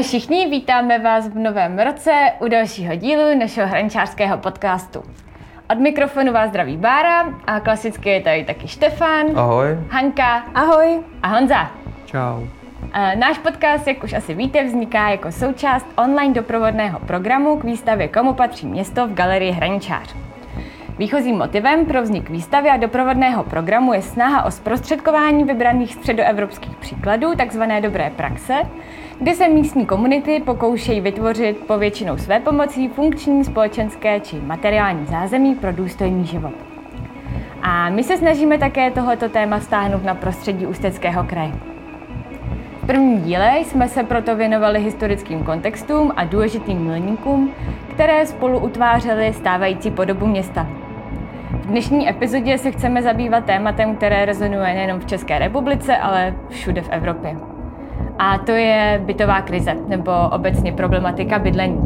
Ahoj všichni, vítáme vás v novém roce u dalšího dílu našeho hrančářského podcastu. Od mikrofonu vás zdraví Bára a klasicky je tady taky Štefan, Ahoj. Hanka Ahoj. a Honza. Čau. Náš podcast, jak už asi víte, vzniká jako součást online doprovodného programu k výstavě Komu patří město v galerii Hraničář. Výchozím motivem pro vznik výstavy a doprovodného programu je snaha o zprostředkování vybraných středoevropských příkladů, takzvané dobré praxe, kdy se místní komunity pokoušejí vytvořit povětšinou své pomocí funkční, společenské či materiální zázemí pro důstojný život. A my se snažíme také tohoto téma stáhnout na prostředí Ústeckého kraje. V prvním díle jsme se proto věnovali historickým kontextům a důležitým milníkům, které spolu utvářely stávající podobu města. V dnešní epizodě se chceme zabývat tématem, které rezonuje nejenom v České republice, ale všude v Evropě. A to je bytová krize, nebo obecně problematika bydlení.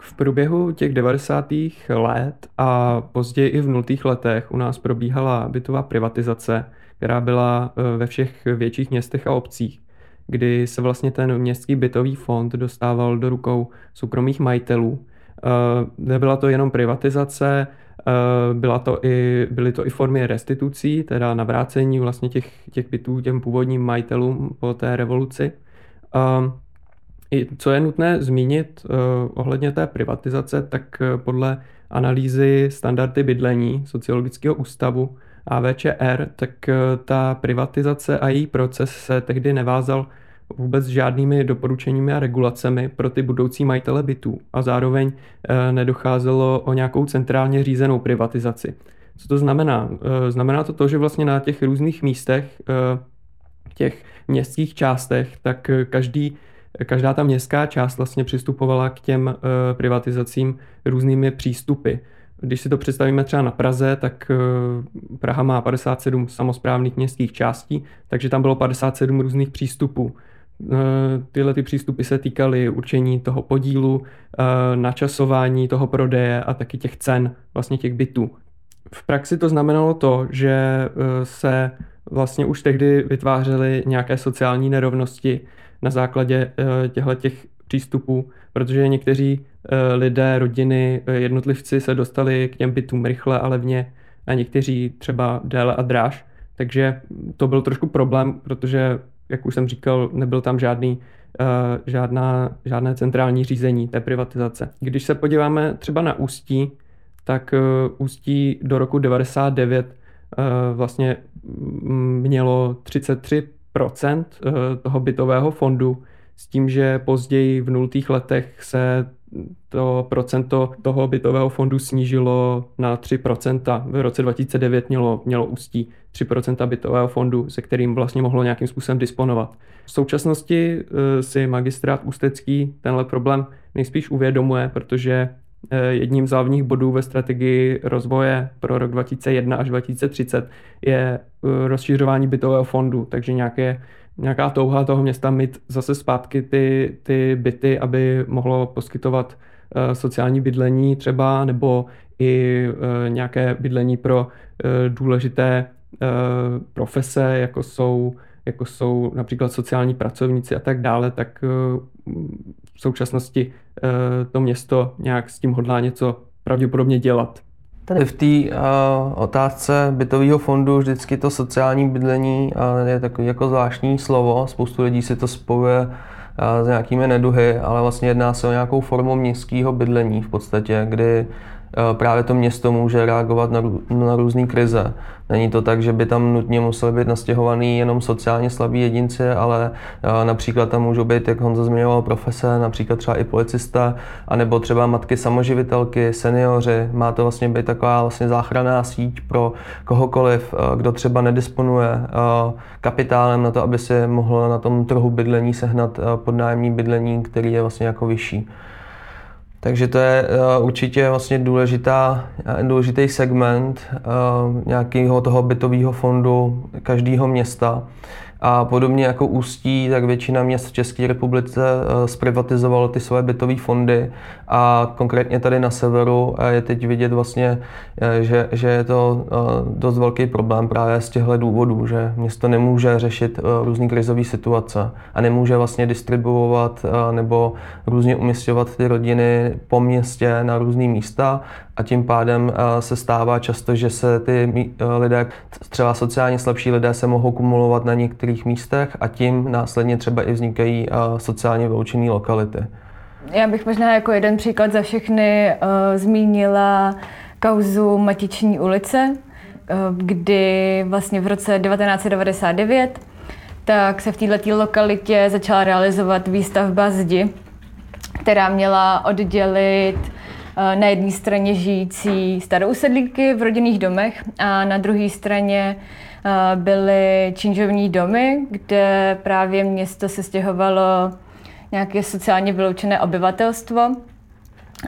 V průběhu těch 90. let a později i v nultých letech u nás probíhala bytová privatizace, která byla eh, ve všech větších městech a obcích, kdy se vlastně ten městský bytový fond dostával do rukou soukromých majitelů. Eh, Nebyla to jenom privatizace, byla to i, byly to i formy restitucí, teda navrácení vlastně těch, těch bytů těm původním majitelům po té revoluci. Eh, I co je nutné zmínit uh, ohledně té privatizace, tak uh, podle analýzy standardy bydlení Sociologického ústavu AVČR, tak ta privatizace a její proces se tehdy nevázal vůbec žádnými doporučeními a regulacemi pro ty budoucí majitele bytů a zároveň uh, nedocházelo o nějakou centrálně řízenou privatizaci. Co to znamená? Uh, znamená to to, že vlastně na těch různých místech, uh, těch městských částech, tak každý každá ta městská část vlastně přistupovala k těm privatizacím různými přístupy. Když si to představíme třeba na Praze, tak Praha má 57 samozprávných městských částí, takže tam bylo 57 různých přístupů. Uh, tyhle ty přístupy se týkaly určení toho podílu, uh, načasování toho prodeje a taky těch cen vlastně těch bytů. V praxi to znamenalo to, že uh, se vlastně už tehdy vytvářely nějaké sociální nerovnosti, na základě těchto těch přístupů, protože někteří lidé, rodiny, jednotlivci se dostali k těm bytům rychle a levně a někteří třeba déle a dráž. Takže to byl trošku problém, protože, jak už jsem říkal, nebyl tam žádný, žádná, žádné centrální řízení té privatizace. Když se podíváme třeba na Ústí, tak Ústí do roku 99 vlastně mělo 33 procent toho bytového fondu, s tím, že později v nultých letech se to procento toho bytového fondu snížilo na 3%. V roce 2009 mělo, mělo ústí 3% bytového fondu, se kterým vlastně mohlo nějakým způsobem disponovat. V současnosti si magistrát Ústecký tenhle problém nejspíš uvědomuje, protože jedním z hlavních bodů ve strategii rozvoje pro rok 2001 až 2030 je rozšiřování bytového fondu, takže nějaké, nějaká touha toho města mít zase zpátky ty, ty byty, aby mohlo poskytovat sociální bydlení třeba, nebo i nějaké bydlení pro důležité profese, jako jsou jako jsou například sociální pracovníci a tak dále, tak v současnosti to město nějak s tím hodlá něco pravděpodobně dělat. Tady v té uh, otázce bytového fondu vždycky to sociální bydlení uh, je takový jako zvláštní slovo. Spoustu lidí si to spojuje uh, s nějakými neduhy, ale vlastně jedná se o nějakou formu městského bydlení v podstatě, kdy právě to město může reagovat na, na různé krize. Není to tak, že by tam nutně museli být nastěhovaný jenom sociálně slabí jedinci, ale například tam můžou být, jak Honza zmiňoval, profese, například třeba i policista, anebo třeba matky samoživitelky, seniori. Má to vlastně být taková vlastně záchranná síť pro kohokoliv, kdo třeba nedisponuje kapitálem na to, aby si mohl na tom trhu bydlení sehnat podnájemní bydlení, který je vlastně jako vyšší. Takže to je uh, určitě vlastně důležitá, důležitý segment uh, nějakého toho bytového fondu každého města. A podobně jako Ústí, tak většina měst v České republice zprivatizovalo ty své bytové fondy. A konkrétně tady na severu je teď vidět vlastně, že, že je to dost velký problém právě z těchto důvodů, že město nemůže řešit různý krizové situace a nemůže vlastně distribuovat nebo různě umistovat ty rodiny po městě na různé místa a tím pádem se stává často, že se ty lidé, třeba sociálně slabší lidé, se mohou kumulovat na některých místech a tím následně třeba i vznikají sociálně vyloučené lokality. Já bych možná jako jeden příklad za všechny zmínila kauzu Matiční ulice, kdy vlastně v roce 1999 tak se v této lokalitě začala realizovat výstavba zdi, která měla oddělit eh, na jedné straně žijící starousedlíky v rodinných domech a na druhé straně eh, byly činžovní domy, kde právě město se stěhovalo nějaké sociálně vyloučené obyvatelstvo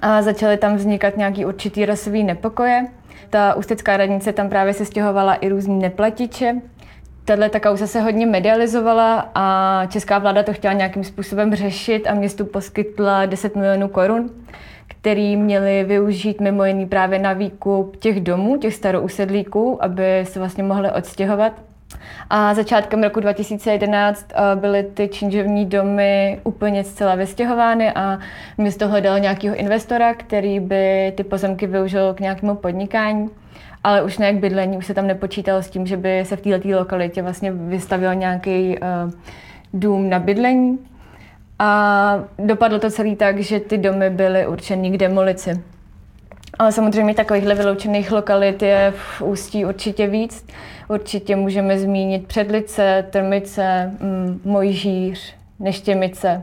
a začaly tam vznikat nějaký určitý rasový nepokoje. Ta ústecká radnice tam právě se stěhovala i různí neplatiče, Tahle ta kauza se hodně medializovala a česká vláda to chtěla nějakým způsobem řešit a městu poskytla 10 milionů korun, který měli využít mimo jiný právě na výkup těch domů, těch starousedlíků, aby se vlastně mohli odstěhovat. A začátkem roku 2011 eh, byly ty činžovní domy úplně zcela vystěhovány a město hledalo nějakého investora, který by ty pozemky využil k nějakému podnikání ale už ne k bydlení, už se tam nepočítalo s tím, že by se v této lokalitě vlastně vystavil nějaký uh, dům na bydlení. A dopadlo to celý tak, že ty domy byly určeny k demolici. Ale samozřejmě takovýchhle vyloučených lokalit je v Ústí určitě víc. Určitě můžeme zmínit Předlice, Trmice, mm, Mojžíř, Neštěmice.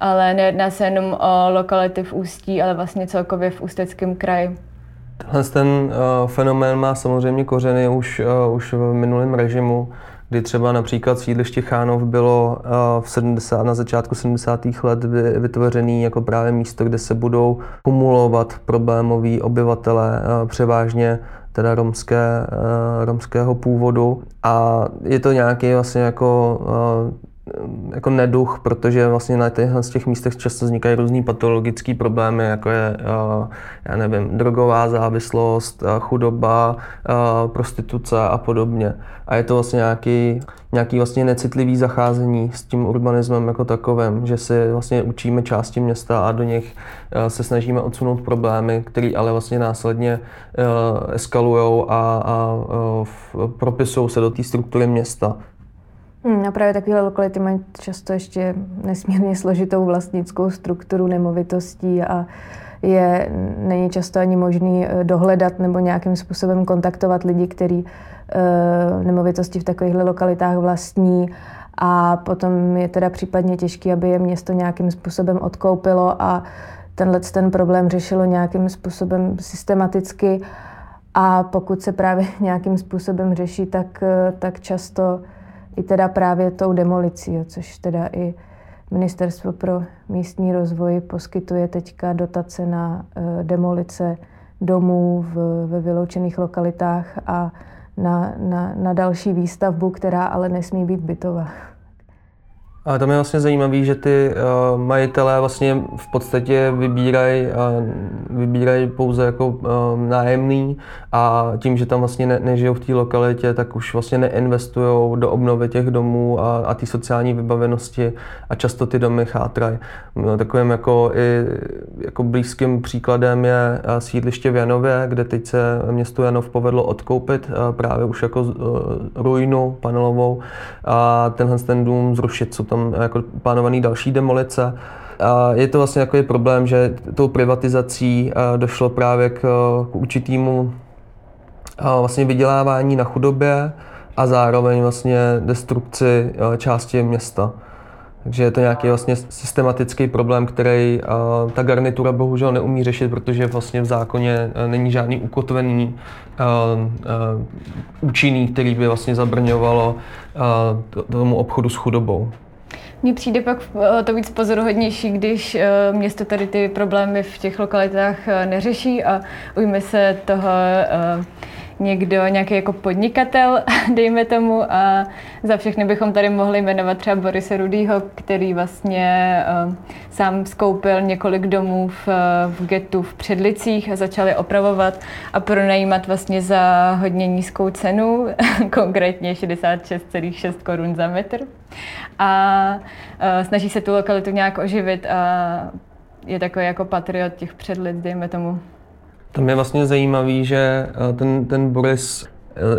Ale nejedná se jenom o lokality v Ústí, ale vlastně celkově v Ústeckém kraji. Tenhle ten uh, fenomén má samozřejmě kořeny už, uh, už v minulém režimu, kdy třeba například sídliště Chánov bylo uh, v 70, na začátku 70. let vytvořený jako právě místo, kde se budou kumulovat problémoví obyvatele, uh, převážně teda romské, uh, romského původu. A je to nějaký vlastně jako jako neduch, protože vlastně na těchto z těch místech často vznikají různý patologické problémy, jako je, eh, já nevím, drogová závislost, eh, chudoba, eh, prostituce a podobně. A je to vlastně nějaký, nějaký vlastně necitlivý zacházení s tím urbanismem jako takovým, že si vlastně učíme části města a do nich se snažíme odsunout problémy, které ale vlastně následně eskalují a, a propisují se do té struktury města. Hmm, a právě takovéhle lokality mají často ještě nesmírně složitou vlastnickou strukturu nemovitostí a je, není často ani možný eh, dohledat nebo nějakým způsobem kontaktovat lidi, kteří uh, nemovitosti v takovýchhle lokalitách vlastní. A potom je teda případně těžké, aby je město nějakým způsobem odkoupilo a tenhle ten problém řešilo nějakým způsobem systematicky. A pokud se právě nějakým způsobem řeší, tak, eh, tak často i teda právě tou demolicí, což teda i Ministerstvo pro místní rozvoj poskytuje teďka dotace na eh, demolice domů v, ve vyloučených lokalitách a na, na, na další výstavbu, která ale nesmí být bytová. A tam je vlastně zajímavé, že ty uh, majitelé vlastně v podstatě vybírají uh, vybíraj pouze jako uh, nájemný a tím, že tam vlastně ne, nežijou v té lokalitě, tak už vlastně neinvestují do obnovy těch domů a, a té sociální vybavenosti a často ty domy chátrají. No, takovým jako, i, jako blízkým příkladem je sídliště v Janově, kde teď se městu Janov povedlo odkoupit uh, právě už jako uh, ruinu panelovou a tenhle ten dům zrušit. Jsou tam tam jako plánovaný další demolice. A je to vlastně takový problém, že tou privatizací došlo právě k, k určitému vlastně vydělávání na chudobě a zároveň vlastně destrukci části města. Takže je to nějaký vlastně systematický problém, který ta garnitura bohužel neumí řešit, protože vlastně v zákoně není žádný ukotvený účinný, který by vlastně zabrňovalo tomu obchodu s chudobou. Mně přijde pak eh, to víc pozoruhodnější, když eh, město tady ty problémy v těch lokalitách eh, neřeší a ujme se toho někdo, nějaký jako podnikatel, dejme tomu, a za všechny bychom tady mohli jmenovat třeba Borise Rudýho, který vlastně uh, sám skoupil několik domů v, v getu v Předlicích a začali opravovat a pronajímat vlastně za hodně nízkou cenu, konkrétně 66,6 korun za metr. A uh, snaží se tu lokalitu nějak oživit a je takový jako patriot těch předlic, dejme tomu. Tam je vlastně zajímavý, že ten, ten Boris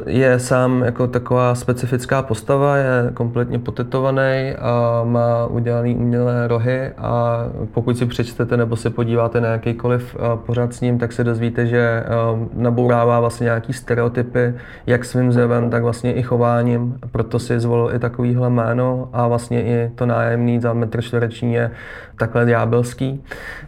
je sám jako taková specifická postava, je kompletně potetovaný a má udělaný umělé rohy a pokud si přečtete nebo se podíváte na jakýkoliv eh, pořád s ním, tak se dozvíte, že eh, nabourává vlastně nějaký stereotypy, jak svým zjevem, tak vlastně i chováním. Proto si zvolil i takovýhle jméno a vlastně i to nájemný za metr čtvereční je takhle ďábelský.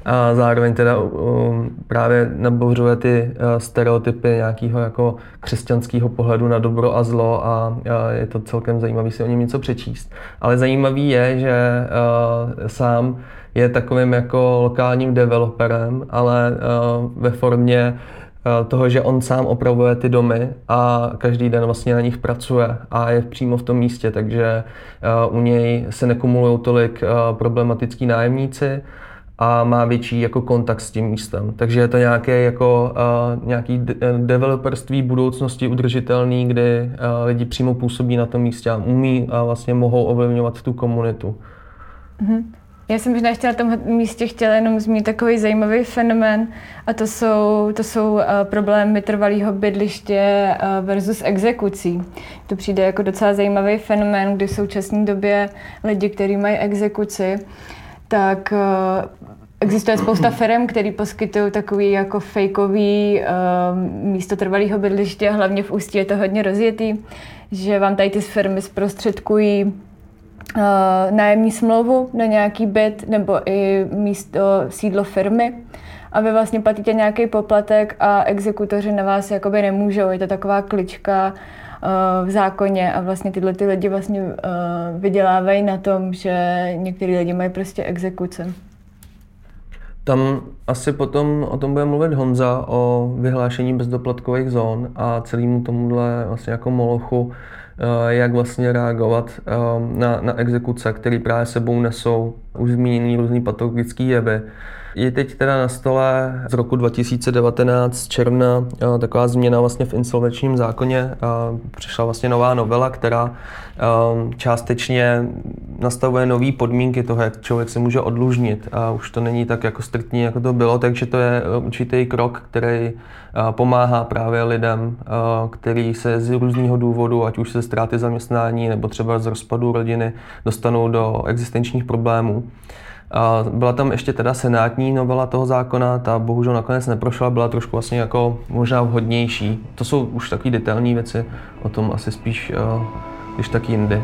A zároveň teda um, právě nabouřuje ty uh, stereotypy nějakého jako křesťanského pohledu na dobro a zlo a uh, je to celkem zajímavé si o něm něco přečíst. Ale zajímavý je, že uh, sám je takovým jako lokálním developerem, ale uh, ve formě toho, že on sám opravuje ty domy a každý den vlastně na nich pracuje a je přímo v tom místě, takže eh, u něj se nekumulují tolik eh, problematický nájemníci a má větší jako kontakt s tím místem. Takže je to nějaké jako nějaký developerství budoucnosti udržitelný, kdy lidi přímo působí na tom místě a umí a vlastně mohou ovlivňovat tu komunitu. Mm-hmm. Já jsem možná chtěla na tom místě chtěla jenom zmínit takový zajímavý fenomén a to jsou, to jsou uh, problémy trvalého bydliště uh, versus exekucí. To přijde jako docela zajímavý fenomén, kdy v současné době lidi, kteří mají exekuci, tak uh, Existuje spousta firm, které poskytují takový jako fejkový místo trvalého bydliště, hlavně v Ústí je to hodně rozjetý, že vám tady ty firmy zprostředkují uh, nájemní smlouvu na nějaký byt nebo i místo sídlo firmy a vy vlastně platíte nějaký poplatek a exekutoři na vás jakoby nemůžou. Je to taková klička uh, v zákoně a vlastně tyhle ty lidi vlastně uh, vydělávají na tom, že některý lidi mají prostě exekuce. Tam asi potom o tom bude mluvit Honza, o vyhlášení bezdoplatkových zón a celému tomuhle vlastně jako molochu Eh, jak vlastně reagovat eh, na, na exekuce, které právě sebou nesou už zmíněný různý patologický jevy. Je teď teda na stole z roku 2019 června taková změna vlastně v insolvenčním zákoně. Přišla vlastně nová novela, která částečně nastavuje nové podmínky toho, jak člověk se může odlužnit. A už to není tak jako striktní, jako to bylo, takže to je určitý krok, který pomáhá právě lidem, který se z různého důvodu, ať už se ztráty zaměstnání nebo třeba z rozpadu rodiny, dostanou do existenčních problémů. Byla tam ještě teda senátní novela toho zákona, ta bohužel nakonec neprošla, byla trošku vlastně jako možná vhodnější. To jsou už takové detailní věci, o tom asi spíš když tak jindy.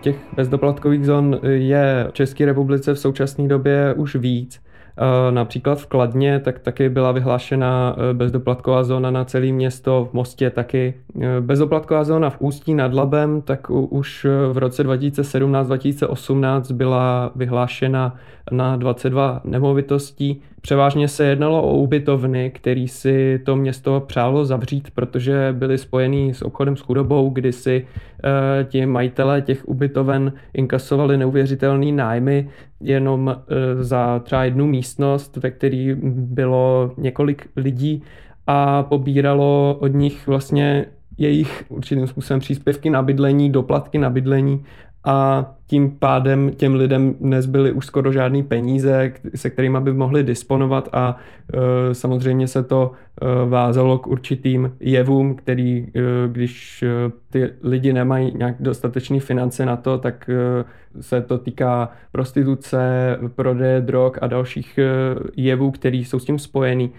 Těch bezdoplatkových zón je v České republice v současné době už víc. Eh, například v Kladně tak taky byla vyhlášena eh, bezdoplatková zóna na celé město, v Mostě taky. Eh, bezdoplatková zóna v Ústí nad Labem tak už v roce 2017-2018 byla vyhlášena na 22 nemovitostí. Převážně se jednalo o ubytovny, který si to město přálo zavřít, protože byly spojený s obchodem s chudobou, kdy si e, ti majitelé těch ubytoven inkasovali neuvěřitelný nájmy jenom e, za třeba jednu místnost, ve které bylo několik lidí a pobíralo od nich vlastně jejich určitým způsobem příspěvky na bydlení, doplatky na bydlení a tím pádem těm lidem nezbyly už skoro žádný peníze, se kterými by mohli disponovat a e, samozřejmě se to e, vázalo k určitým jevům, který, e, když e, ty lidi nemají nějak dostatečné finance na to, tak e, se to týká prostituce, prodeje drog a dalších e, jevů, které jsou s tím spojený.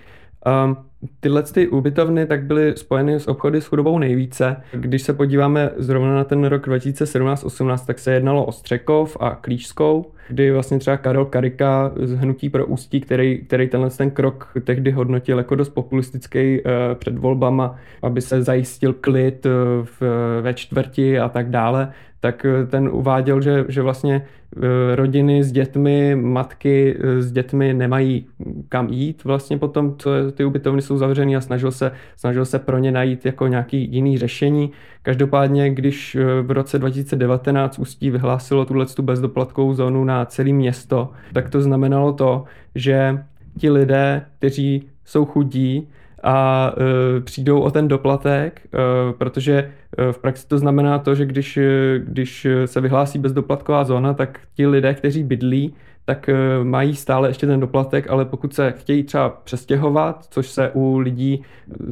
E, Tyhle ty ubytovny tak byly spojeny s obchody s chudobou nejvíce. Když se podíváme zrovna na ten rok 2017-18, tak se jednalo o Střekov a Klížskou, kdy vlastně třeba Karel Karika z Hnutí pro Ústí, který, který tenhle ten krok tehdy hodnotil jako dost populistický eh, před volbama, aby se zajistil klid eh, v, ve čtvrti a tak dále, tak eh, ten uváděl, že, že vlastně eh, rodiny s dětmi, matky eh, s dětmi nemají kam jít vlastně potom, co ty ubytovny jsou zavřené a snažil se, snažil se pro ně najít jako nějaký jiný řešení. Každopádně, když v roce 2019 Ústí vyhlásilo tuhle bezdoplatkovou zónu na celé město, tak to znamenalo to, že ti lidé, kteří jsou chudí, a e, přijdou o ten doplatek, e, protože v praxi to znamená to, že když, když se vyhlásí bezdoplatková zóna, tak ti lidé, kteří bydlí, tak mají stále ještě ten doplatek, ale pokud se chtějí třeba přestěhovat, což se u lidí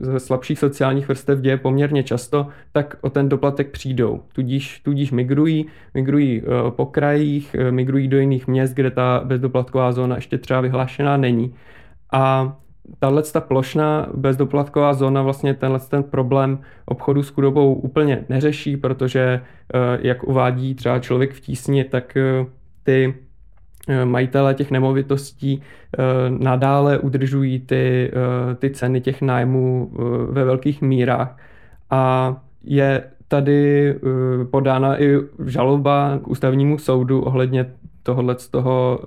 ze slabších sociálních vrstev děje poměrně často, tak o ten doplatek přijdou. Tudíž, tudíž migrují, migrují po krajích, migrují do jiných měst, kde ta bezdoplatková zóna ještě třeba vyhlášená není. A tahle ta plošná bezdoplatková zóna vlastně tenhle ten problém obchodu s chudobou úplně neřeší, protože eh, jak uvádí třeba člověk v tísni, tak eh, ty eh, majitelé těch nemovitostí nadále udržují ty, ty ceny těch nájmů ve velkých mírách. A je tady podána i žaloba k ústavnímu soudu ohledně tohohle z toho,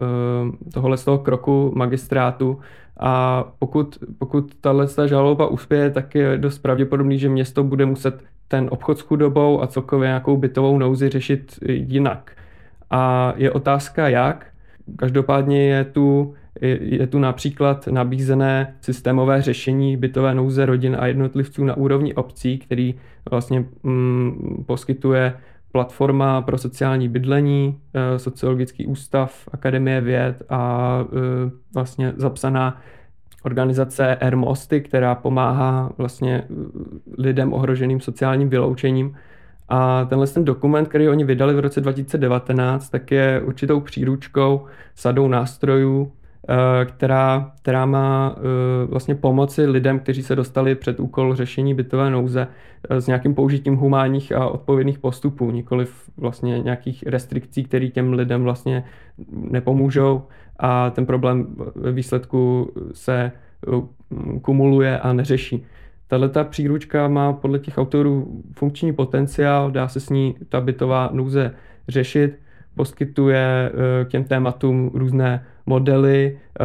tohohle z toho kroku magistrátu, a pokud, pokud tahle žaloba uspěje, tak je dost pravděpodobný, že město bude muset ten obchod s chudobou a celkově nějakou bytovou nouzi řešit jinak. A je otázka jak. Každopádně je tu, je tu například nabízené systémové řešení bytové nouze rodin a jednotlivců na úrovni obcí, který vlastně mm, poskytuje platforma pro sociální bydlení, eh, sociologický ústav, Akademie věd a eh, vlastně zapsaná organizace Ermosty, která pomáhá vlastně eh, lidem ohroženým sociálním vyloučením. A tenhle ten dokument, který oni vydali v roce 2019, tak je určitou příručkou, sadou nástrojů, která, která má eh, vlastně pomoci lidem, kteří se dostali před úkol řešení bytové nouze eh, s nějakým použitím humánních a odpovědných postupů, nikoli vlastně nějakých restrikcí, které těm lidem vlastně nepomůžou a ten problém ve výsledku se kumuluje a neřeší. Tahle ta příručka má podle těch autorů funkční potenciál, dá se s ní ta bytová nouze řešit, poskytuje k těm tématům různé modely eh,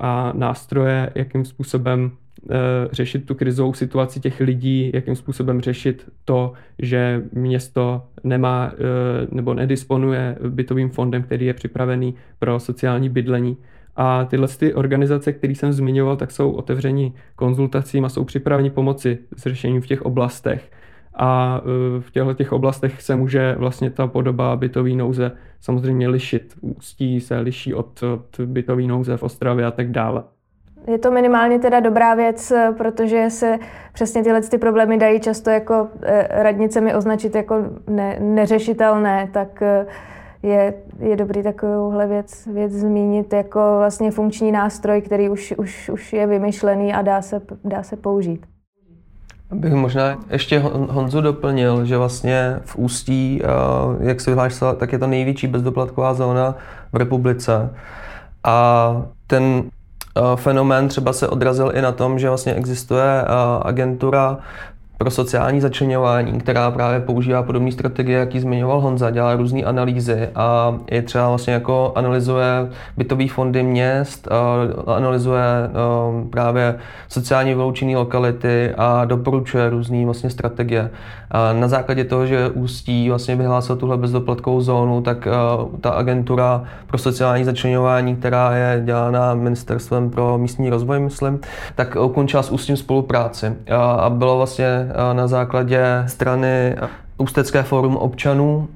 a nástroje, jakým způsobem eh, řešit tu krizovou situaci těch lidí, jakým způsobem řešit to, že město nemá eh, nebo nedisponuje bytovým fondem, který je připravený pro sociální bydlení. A tyhle ty organizace, které jsem zmiňoval, tak jsou otevření konzultacím a jsou připraveni pomoci s řešením v těch oblastech a e, v těchto těch oblastech se může vlastně ta podoba bytové nouze samozřejmě lišit. Ústí se liší od, od bytové nouze v Ostravě a tak dále. Je to minimálně teda dobrá věc, protože se přesně tyhle ty problémy dají často jako e, radnicemi označit jako ne, neřešitelné, tak e, je, je dobrý takovouhle věc, věc zmínit jako vlastně funkční nástroj, který už, už, už je vymyšlený a dá se, dá se použít. Bych možná ještě Honzu doplnil, že vlastně v Ústí, jak se vyhlásila, tak je to největší bezdoplatková zóna v republice. A ten fenomén třeba se odrazil i na tom, že vlastně existuje agentura pro sociální začlenování, která právě používá podobné strategie, jaký zmiňoval Honza, dělá různé analýzy a je třeba vlastně jako analyzuje bytové fondy měst, analyzuje právě sociálně vyloučené lokality a doporučuje různé vlastně strategie. A na základě toho, že Ústí vlastně vyhlásil tuhle bezdoplatkovou zónu, tak ta agentura pro sociální začlenování, která je dělána ministerstvem pro místní rozvoj, myslím, tak ukončila s Ústím spolupráci a bylo vlastně na základě strany Ústecké fórum občanů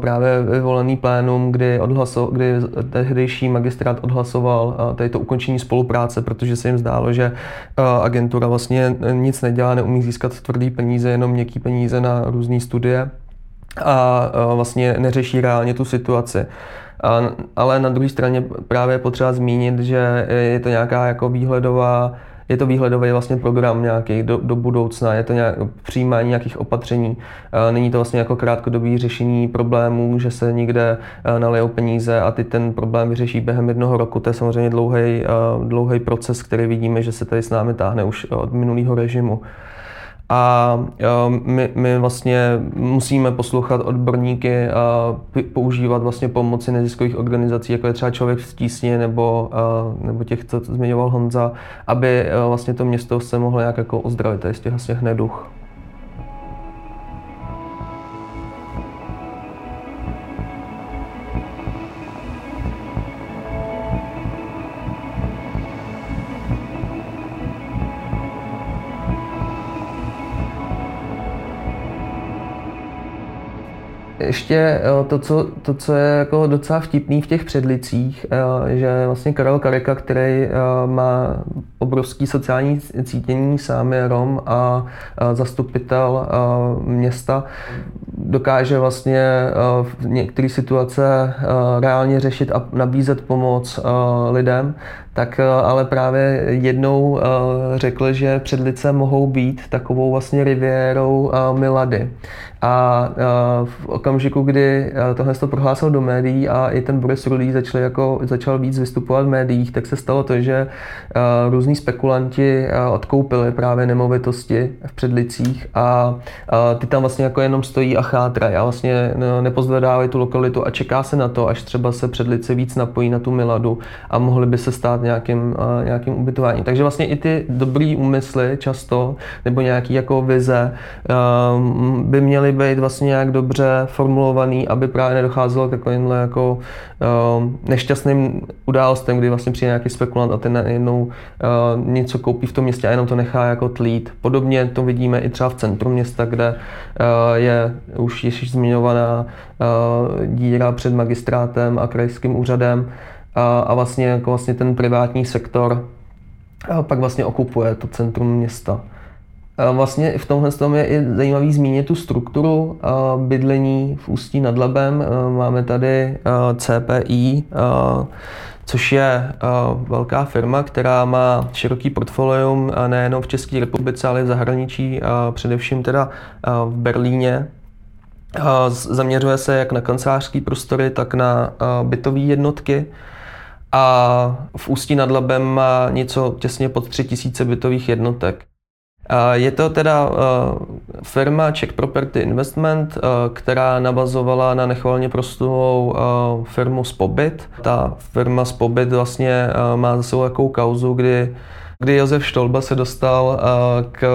právě vyvolený plénum, kdy, odhlaso, kdy tehdejší magistrát odhlasoval tady to ukončení spolupráce, protože se jim zdálo, že agentura vlastně nic nedělá, neumí získat tvrdý peníze, jenom měkký peníze na různé studie a vlastně neřeší reálně tu situaci. Ale na druhé straně právě potřeba zmínit, že je to nějaká jako výhledová je to výhledový vlastně program nějaký do, do budoucna, je to nějak, přijímání nějakých opatření. Není to vlastně jako krátkodobý řešení problémů, že se někde nalijou peníze a ty ten problém vyřeší během jednoho roku. To je samozřejmě dlouhý, dlouhý proces, který vidíme, že se tady s námi táhne už od minulého režimu a my, my vlastně musíme poslouchat odborníky a používat vlastně pomoci neziskových organizací, jako je třeba Člověk v tísni nebo, nebo těch, co zmiňoval Honza, aby vlastně to město se mohlo nějak jako ozdravit z těch, z těch ještě eh, to co, to, co je jako docela vtipný v těch předlicích, eh, že vlastně Karel Kareka, který eh, má obrovský sociální cítění, sám je Rom a zastupitel města, dokáže vlastně v některé situace reálně řešit a nabízet pomoc lidem, tak ale právě jednou řekl, že předlice mohou být takovou vlastně riviérou Milady. A v okamžiku, kdy tohle to prohlásil do médií a i ten Boris Rudý začal, jako, začal víc vystupovat v médiích, tak se stalo to, že různí spekulanti odkoupili právě nemovitosti v Předlicích a ty tam vlastně jako jenom stojí a chátrají a vlastně nepozvedávají tu lokalitu a čeká se na to, až třeba se Předlice víc napojí na tu Miladu a mohli by se stát nějakým, nějakým ubytováním. Takže vlastně i ty dobrý úmysly často nebo nějaký jako vize by měly měly být vlastně nějak dobře formulovaný, aby právě nedocházelo k takovýmhle jako uh, nešťastným událostem, kdy vlastně přijde nějaký spekulant a ten najednou uh, něco koupí v tom městě a jenom to nechá jako tlít. Podobně to vidíme i třeba v centru města, kde uh, je už již zmiňovaná díra před magistrátem a krajským úřadem a, a vlastně, jako vlastně ten privátní sektor pak vlastně okupuje to centrum města. Vlastně v tomhle tom je i zajímavý zmínit tu strukturu bydlení v Ústí nad Labem. Máme tady CPI, což je velká firma, která má široký portfolium nejenom v České republice, ale i v zahraničí, především teda v Berlíně. Zaměřuje se jak na kancelářské prostory, tak na bytové jednotky. A v Ústí nad Labem má něco těsně pod 3000 bytových jednotek. Je to teda firma Czech Property Investment, která navazovala na nechvalně prostulou firmu Spobit. Ta firma Spobit vlastně má za sebou jakou kauzu, kdy kdy Josef Štolba se dostal eh, k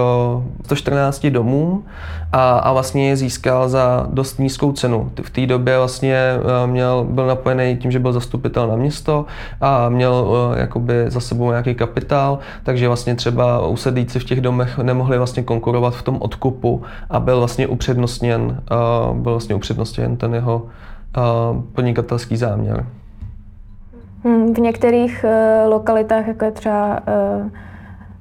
114 domům a, a vlastně je získal za dost nízkou cenu. V té době vlastně eh, měl, byl napojený tím, že byl zastupitel na město a měl eh, jakoby za sebou nějaký kapitál, takže vlastně třeba usedlíci v těch domech nemohli vlastně konkurovat v tom odkupu a byl vlastně upřednostněn, byl vlastně upřednostněn ten jeho podnikatelský záměr. Hmm, v některých uh, lokalitách, jako je třeba uh,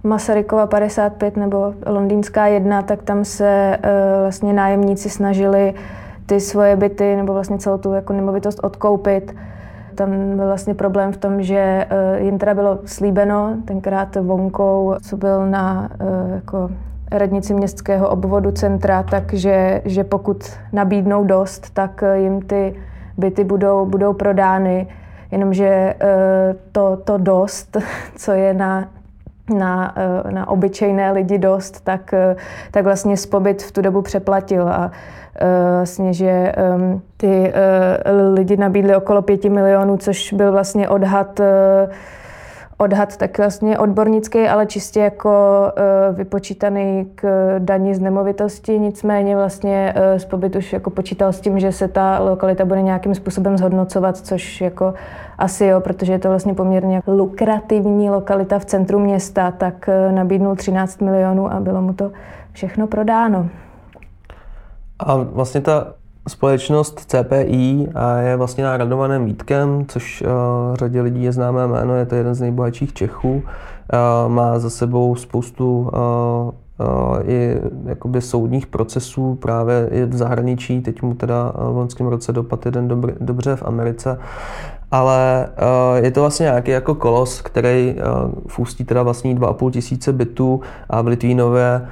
Masarykova 55 nebo Londýnská 1, tak tam se uh, vlastně nájemníci snažili ty svoje byty nebo vlastně celou tu jako nemovitost odkoupit. Tam byl vlastně problém v tom, že uh, jim teda bylo slíbeno tenkrát vonkou, co byl na jako radnici městského obvodu centra, takže že pokud nabídnou dost, tak jim ty byty budou, budou prodány jenomže eh, to, to dost, co je na na, eh, na obyčejné lidi dost, tak, eh, tak vlastně spobyt v tu dobu přeplatil. A vlastně, že ehm, ty lidi nabídli okolo pěti milionů, což byl vlastně odhad odhad tak vlastně odbornický, ale čistě jako uh, vypočítaný k daní z nemovitosti. Nicméně vlastně uh, Spobyt už jako počítal s tím, že se ta lokalita bude nějakým způsobem zhodnocovat, což jako asi jo, protože je to vlastně poměrně lukrativní lokalita v centru města, tak uh, nabídnul 13 milionů a bylo mu to všechno prodáno. A vlastně ta Společnost CPI je vlastně nahradovaným Vítkem, což uh, řadě lidí je známé jméno, je to jeden z nejbohatších Čechů. Uh, má za sebou spoustu uh, i jakoby soudních procesů právě i v zahraničí. Teď mu teda v loňském roce dopad jeden dobře v Americe. ale je to vlastně nějaký jako kolos, který Ústí teda vlastní 2,5 tisíce bytů a v Litvínově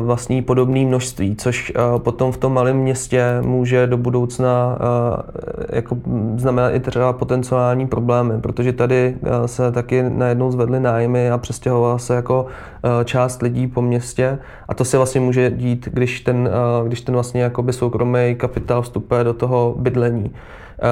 vlastní podobné množství, což potom v tom malém městě může do budoucna jako znamenat i třeba potenciální problémy, protože tady se taky najednou zvedly nájmy a přestěhovala se jako část lidí po městě a to se vlastně může dít, když ten, když ten vlastně jakoby soukromý kapitál vstupuje do toho bydlení.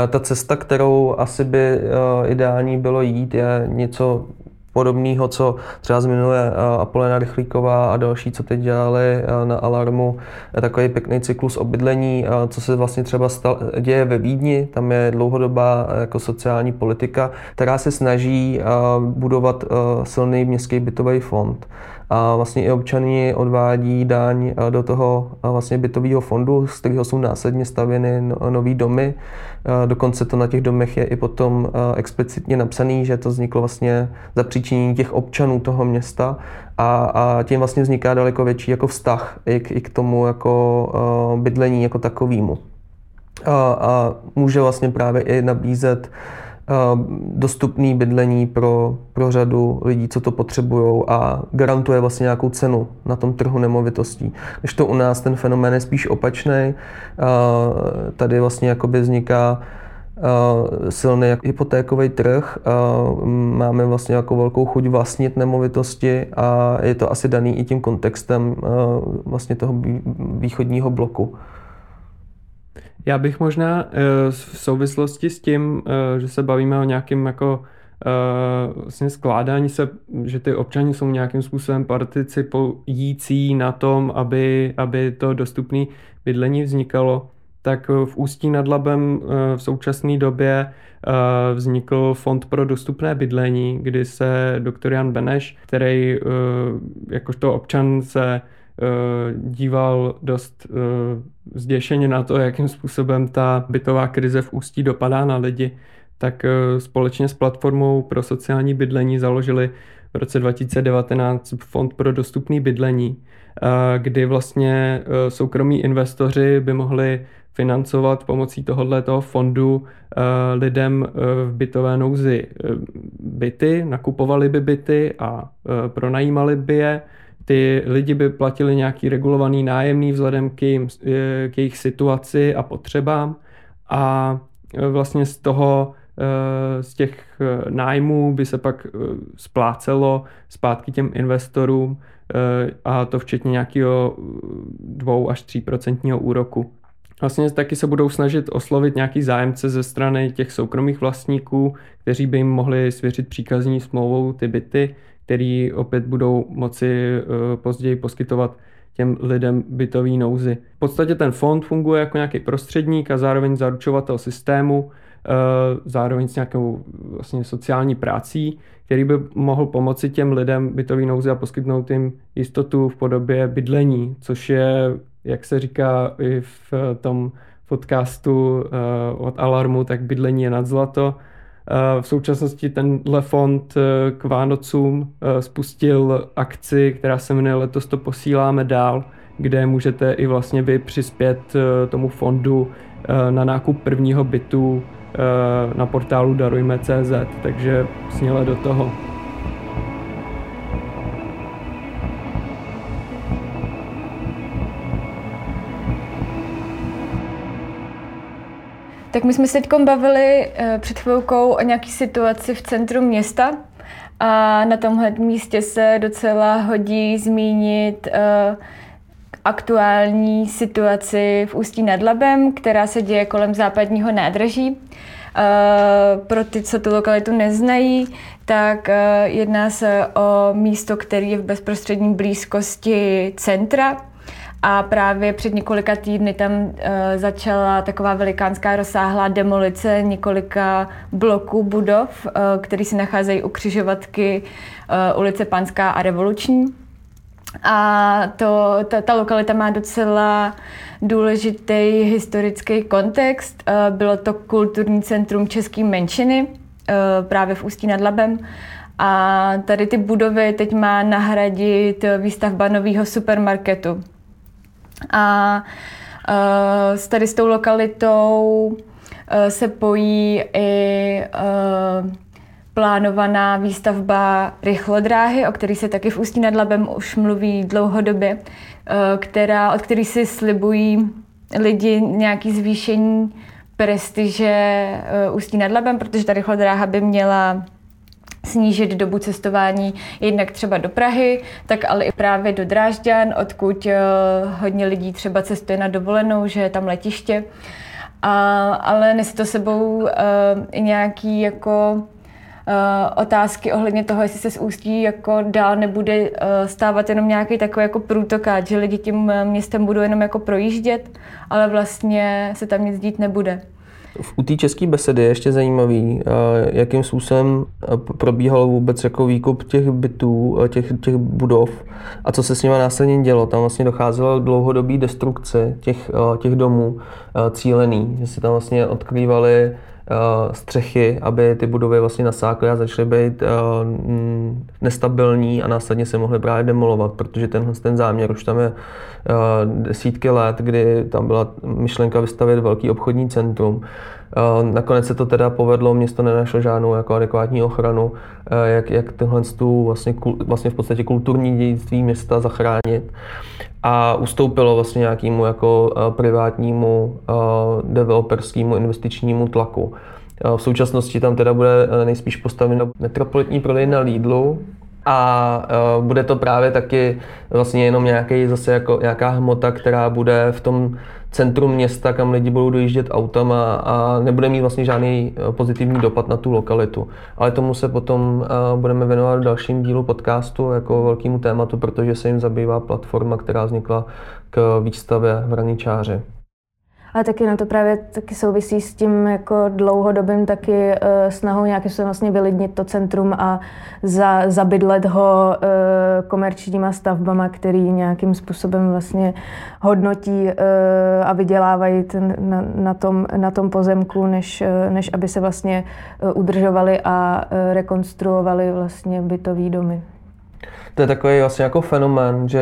Ta cesta, kterou asi by ideální bylo jít, je něco podobného, co třeba zmiňuje eh, Apolena Rychlíková a další, co teď dělali eh, na Alarmu, takový pěkný cyklus obydlení, eh, co se vlastně třeba stal, děje ve Vídni, tam je dlouhodobá jako sociální politika, která se snaží budovat silný městský bytový fond a vlastně i občany odvádí daň eh, do toho eh, vlastně bytového fondu, z kterého jsou následně stavěny no, nové domy. Eh, dokonce to na těch domech je i potom explicitně napsané, že to vzniklo vlastně za příčinění těch občanů toho města a, a tím vlastně vzniká daleko větší jako vztah i k, i k tomu jako bydlení jako takovému. A, a může vlastně právě i nabízet dostupný bydlení pro, pro řadu lidí, co to potřebují a garantuje vlastně nějakou cenu na tom trhu nemovitostí. Když to u nás ten fenomén je spíš opačný, tady vlastně jakoby vzniká silný hypotékový trh, máme vlastně jako velkou chuť vlastnit nemovitosti a je to asi daný i tím kontextem vlastně toho východního bloku. Já bych možná eh, v souvislosti s tím, eh, že se bavíme o nějakém jako eh, vlastně skládání se, že ty občani jsou nějakým způsobem participující na tom, aby, aby to dostupné bydlení vznikalo, tak v Ústí nad Labem v současné době vznikl Fond pro dostupné bydlení, kdy se doktor Jan Beneš, který jakožto občan se díval dost eh, zděšeně na to, jakým způsobem ta bytová krize v Ústí dopadá na lidi, tak eh, společně s platformou pro sociální bydlení založili v roce 2019 Fond pro dostupné bydlení, kdy vlastně soukromí investoři by mohli financovat pomocí tohohle toho fondu lidem v bytové nouzi byty, nakupovali by byty a pronajímali by je ty lidi by platili nějaký regulovaný nájemný vzhledem k, jejím, eh, k jejich situaci a potřebám a eh, vlastně z toho eh, z těch nájmů by se pak splácelo zpátky těm investorům a to včetně nějakého 2 až 3 procentního úroku. Vlastně taky se budou snažit oslovit nějaký zájemce ze strany těch soukromých vlastníků, kteří by jim mohli svěřit příkazní smlouvou ty byty, který opět budou moci eh, později poskytovat těm lidem bytový nouzy. V podstatě ten fond funguje jako nějaký prostředník a zároveň zaručovatel systému, eh, zároveň s nějakou vlastně sociální prací, který by mohl pomoci těm lidem bytový nouzy a poskytnout jim jistotu v podobě bydlení, což je, jak se říká i v tom podcastu eh, od Alarmu, tak bydlení je nad zlato v současnosti tenhle fond eh, k Vánocům eh, spustil akci, která se jmenuje Letos to posíláme dál, kde můžete i vlastně vy přispět eh, tomu fondu na nákup prvního bytu na portálu darujme.cz, takže sněle do toho. Tak my jsme se teď bavili uh, před chvilkou o nějaké situaci v centru města a na tomhle místě se docela hodí zmínit uh, aktuální situaci v Ústí nad Labem, která se děje kolem západního nádraží. Uh, pro ty, co tu lokalitu neznají, tak uh, jedná se o místo, které je v bezprostřední blízkosti centra a právě před několika týdny tam uh, začala taková velikánská rozsáhlá demolice několika bloků budov, uh, které se nacházejí u křižovatky uh, ulice Panská a Revoluční. A to, ta, ta lokalita má docela důležitý historický kontext. Uh, bylo to kulturní centrum české menšiny, uh, právě v Ústí nad Labem. A tady ty budovy teď má nahradit výstavba nového supermarketu. A uh, s tady s tou lokalitou se pojí i plánovaná výstavba rychlodráhy, o který se taky v Ústí nad Labem už mluví dlouhodobě, která, od který si slibují lidi nějaký zvýšení prestiže Ústí nad Labem, protože ta rychlodráha by měla snížit dobu cestování jednak třeba do Prahy, tak ale i právě do Drážďan, odkud eh, hodně lidí třeba cestuje na dovolenou, že je tam letiště. A, ale nese to sebou uh, i nějaký jako uh, otázky ohledně toho, jestli se z Ústí jako dál nebude uh, stávat jenom nějaký takový jako průtokáč, že lidi tím městem budou jenom jako projíždět, ale vlastně se tam nic dít nebude. U té české besedy je ještě zajímavý, jakým způsobem probíhal vůbec jako výkup těch bytů, těch, těch budov a co se s nimi následně dělo. Tam vlastně docházelo k dlouhodobé destrukci těch, těch domů cílený, že se tam vlastně odkrývaly Eh, střechy, aby ty budovy vlastně nasákly a začaly být eh, nestabilní a následně se mohly právě demolovat, protože ten, ten záměr už tam je eh, desítky let, kdy tam byla myšlenka vystavit velký obchodní centrum. Nakonec se to teda povedlo, město nenašlo žádnou jako adekvátní ochranu, jak, jak tenhle tu vlastně, vlastně v podstatě kulturní dědictví města zachránit a ustoupilo vlastně nějakému jako privátnímu developerskému investičnímu tlaku. V současnosti tam teda bude nejspíš postavena metropolitní prodejna Lidlu, a uh, bude to právě taky vlastně jenom nějaký, zase jako nějaká hmota, která bude v tom centrum města, kam lidi budou dojíždět autama a nebude mít vlastně žádný e, pozitivní dopad na tu lokalitu. Ale tomu se potom uh, budeme věnovat v dalším dílu podcastu jako velkému tématu, protože se jim zabývá platforma, která vznikla k výstavě v Raničáři ale taky na to právě taky souvisí s tím jako dlouhodobým taky uh, snahou nějakým způsobem vlastně vylidnit to centrum a za, zabydlet ho uh, komerčníma stavbama, který nějakým způsobem vlastně hodnotí uh, a vydělávají ten, na, na, tom, na tom pozemku, než, uh, než aby se vlastně uh, udržovali a uh, rekonstruovali vlastně bytový domy. To je takový vlastně jako fenomén, že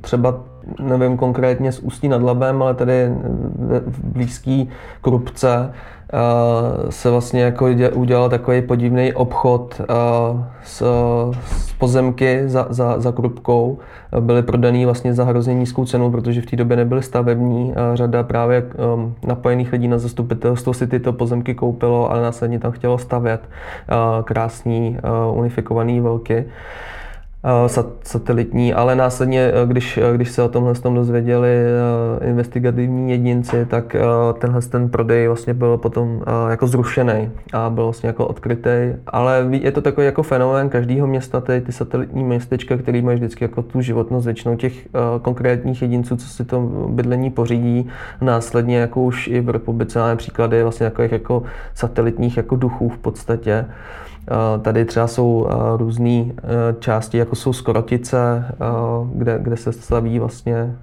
třeba nevím konkrétně s Ústí nad Labem, ale tady v blízký Krupce se vlastně jako udělal takový podivný obchod s, s pozemky za, za, za Krupkou. Byly prodaný vlastně za hrozně nízkou cenu, protože v té době nebyly stavební. Řada právě um, napojených lidí na zastupitelstvo si tyto pozemky koupilo, ale následně tam chtělo stavět krásný unifikovaný velky. Eh, satelitní, ale následně, eh, když, eh, když se o tomhle tom dozvěděli investigativní jedinci, tak tenhle ten prodej vlastně byl potom jako zrušený a byl vlastně jako odkrytý. Ale je to takový jako fenomén každého města, ty, ty satelitní městečka, který mají vždycky jako tu životnost většinou těch konkrétních jedinců, co si to bydlení pořídí. Následně jako už i v republice máme příklady vlastně takových jako satelitních jako duchů v podstatě. Tady třeba jsou různé části, jako jsou Skorotice, kde, kde se staví vlastně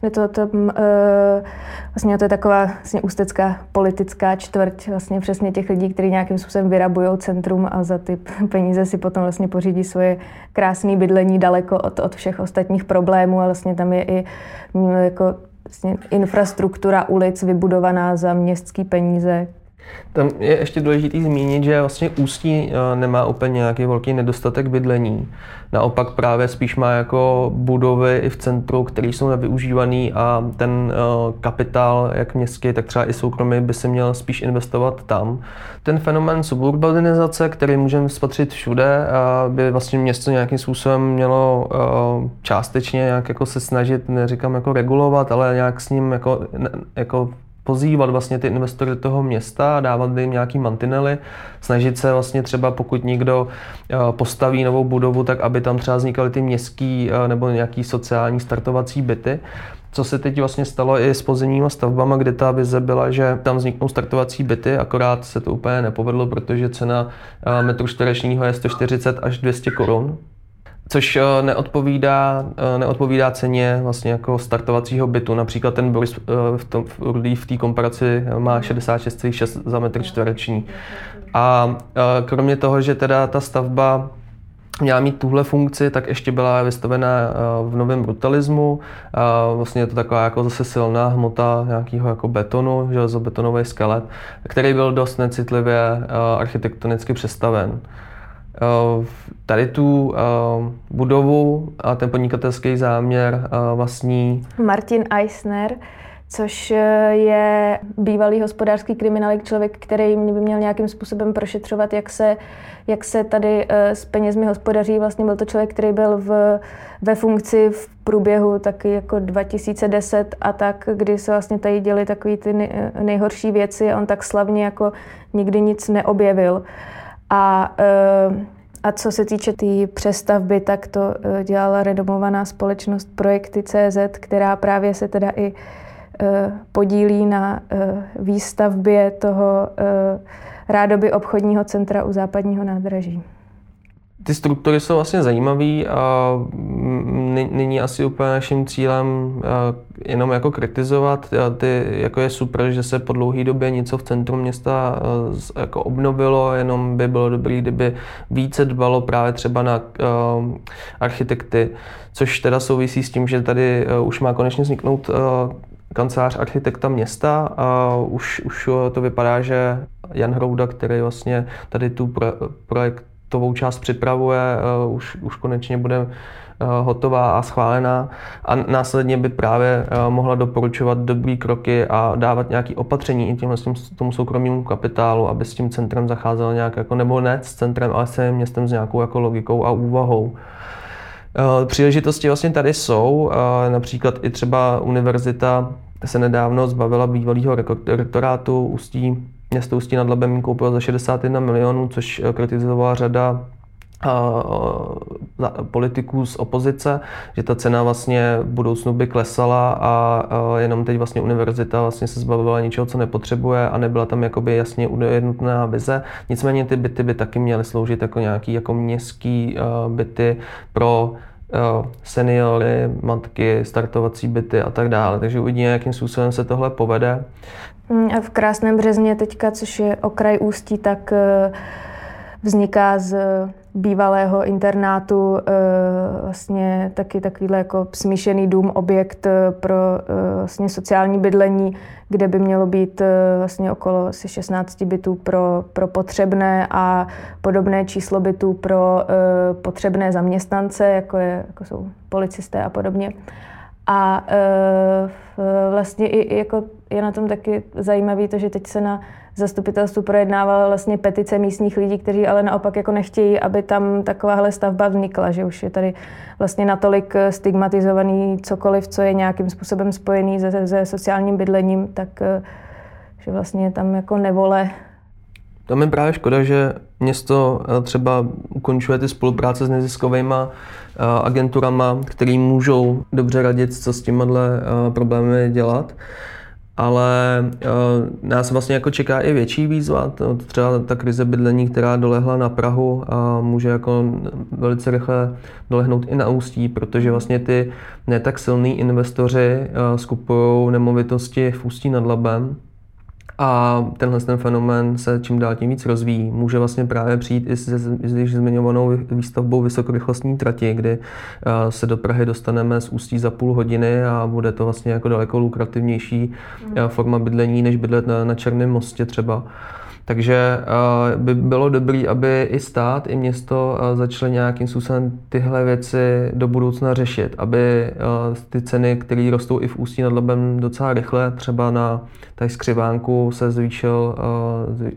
kde to, to, uh, vlastně to je taková vlastně ústecká politická čtvrť vlastně přesně těch lidí, kteří nějakým způsobem vyrabují centrum a za ty peníze si potom vlastně pořídí svoje krásné bydlení daleko od, od všech ostatních problémů a vlastně tam je i jako vlastně infrastruktura ulic vybudovaná za městské peníze, tam je ještě důležité zmínit, že vlastně Ústí eh, nemá úplně nějaký velký nedostatek bydlení. Naopak právě spíš má jako budovy i v centru, které jsou nevyužívané a ten eh, kapitál, jak městský, tak třeba i soukromý, by se měl spíš investovat tam. Ten fenomén suburbanizace, který můžeme spatřit všude, by vlastně město nějakým způsobem mělo eh, částečně nějak jako se snažit, neříkám jako regulovat, ale nějak s ním jako, jako pozývat vlastně ty investory do toho města, dávat jim nějaký mantinely, snažit se vlastně třeba pokud někdo eh, postaví novou budovu, tak aby tam třeba vznikaly ty městský eh, nebo nějaký sociální startovací byty. Co se teď vlastně stalo i s pozemníma stavbama, kde ta vize byla, že tam vzniknou startovací byty, akorát se to úplně nepovedlo, protože cena eh, metru čtverečního je 140 až 200 korun což eh, neodpovídá, eh, neodpovídá ceně vlastně jako startovacího bytu. Například ten Boris eh, v, tom, v té komparaci má 66,6 za metr čtvereční. A kromě toho, že teda ta stavba měla mít tuhle funkci, tak ještě byla vystavena v novém brutalismu. Vlastně je to taková jako zase silná hmota nějakého jako betonu, železobetonový skelet, který byl dost necitlivě architektonicky přestaven. Tady tu budovu a ten podnikatelský záměr vlastní Martin Eisner, což eh, je bývalý hospodářský kriminalik, člověk, který by měl nějakým způsobem prošetřovat, jak se, jak se tady eh, s penězmi hospodaří. Vlastně byl to člověk, který byl v, ve funkci v průběhu taky jako 2010 a tak, kdy se vlastně tady děly takové ty nejhorší věci a on tak slavně jako nikdy nic neobjevil. A co se týče té tý přestavby, tak to dělala renomovaná společnost Projekty CZ, která právě se teda i Eh, podílí na eh, výstavbě toho eh, rádoby obchodního centra u západního nádraží. Ty struktury jsou vlastně zajímavé a není asi úplně naším cílem jenom jako kritizovat. Ty, jako je super, že se po dlouhé době něco v centru města jako obnovilo, jenom by bylo dobré, kdyby více dbalo právě třeba na architekty, což teda souvisí s tím, že tady už má konečně vzniknout kancelář architekta města a už, už to vypadá, že Jan Hrouda, který vlastně tady tu pro, projektovou část připravuje, uh, už, už konečně bude uh, hotová a schválená a následně by právě uh, mohla doporučovat dobrý kroky a dávat nějaké opatření i tím, tomu soukromému kapitálu, aby s tím centrem zacházel nějak jako, nebo ne s centrem, ale s městem s nějakou jako logikou a úvahou. Příležitosti vlastně tady jsou, například i třeba univerzita se nedávno zbavila bývalého rektorátu Ústí, město Ústí nad Labem koupilo za 61 milionů, což eh, kritizovala řada politiků z opozice, že ta cena vlastně v budoucnu by klesala a jenom teď vlastně univerzita vlastně se zbavila něčeho, co nepotřebuje a nebyla tam jakoby jasně jednotná vize. Nicméně ty byty by taky měly sloužit jako nějaký jako městský byty pro seniory, matky, startovací byty a tak dále. Takže uvidíme, jakým způsobem se tohle povede. Mm, a v Krásném březně teďka, což je okraj Ústí, tak eh, vzniká z bývalého internátu eh, vlastně taky takovýhle jako smíšený dům, objekt eh, pro vlastně sociální bydlení, kde by mělo být vlastně okolo asi 16 bytů pro, pro potřebné a podobné číslo bytů pro potřebné zaměstnance, jako, je, jako jsou policisté a podobně. A vlastně i jako je na tom taky zajímavé to, že teď se na zastupitelstvu projednávala vlastně petice místních lidí, kteří ale naopak jako nechtějí, aby tam takováhle stavba vznikla, že už je tady vlastně natolik stigmatizovaný cokoliv, co je nějakým způsobem spojený se, se sociálním bydlením, tak eh, že vlastně tam jako nevole. Tam je právě škoda, že město eh, třeba ukončuje ty spolupráce s neziskovými eh, agenturama, které můžou dobře radit, co s těmihle problémy dělat ale uh, nás vlastně jako čeká i větší výzva, to, třeba ta krize bydlení, která dolehla na Prahu a může jako velice rychle dolehnout i na Ústí, protože vlastně ty ne tak silní investoři uh, skupují nemovitosti v Ústí nad Labem a tenhle ten fenomén se čím dál tím víc rozvíjí. Může vlastně právě přijít i s, již zmiňovanou výstavbou vysokorychlostní trati, kdy uh, se do Prahy dostaneme z Ústí za půl hodiny a bude to vlastně jako daleko lukrativnější uh, forma bydlení, než bydlet na, na Černém mostě třeba. Takže uh, by bylo dobré, aby i stát, i město uh, začaly nějakým způsobem tyhle věci do budoucna řešit, aby uh, ty ceny, které rostou i v Ústí nad Labem docela rychle, třeba na tady skřivánku se zvýšil,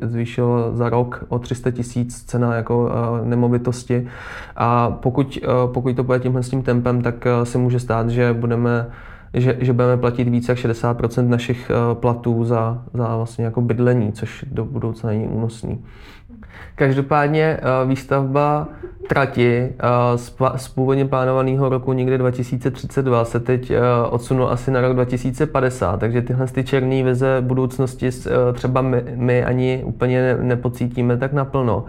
zvýšil za rok o 300 tisíc cena jako nemovitosti. A pokud, pokud to bude tímhle s tím tempem, tak se může stát, že budeme že, že budeme platit více jak 60% našich eh, platů za, za vlastně jako bydlení, což do budoucna není únosný. Každopádně eh, výstavba trati eh, z původně plánovaného roku někdy 2032 se teď odsunul asi na rok 2050, takže tyhle ty černé vize budoucnosti třeba my, my ani úplně nepocítíme tak naplno.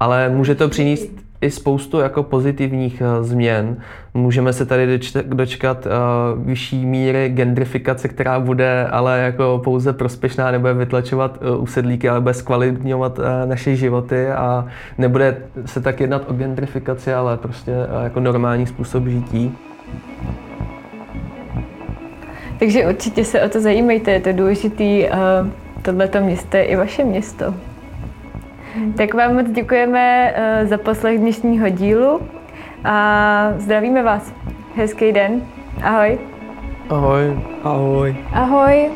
Ale může to přinést i spoustu jako pozitivních uh, změn. Můžeme se tady dočkat uh, vyšší míry gentrifikace, která bude ale jako pouze prospěšná, nebude vytlačovat uh, usedlíky, ale bude zkvalitňovat naše životy a nebude se tak jednat o gentrifikaci, ale prostě jako normální způsob žití. Takže určitě se o to zajímejte, je to důležitý. Tohleto město je i vaše město. Tak vám moc děkujeme eh, za poslech dnešního dílu a zdravíme vás. Hezký den. Ahoj. Ahoj. Ahoj. Ahoj.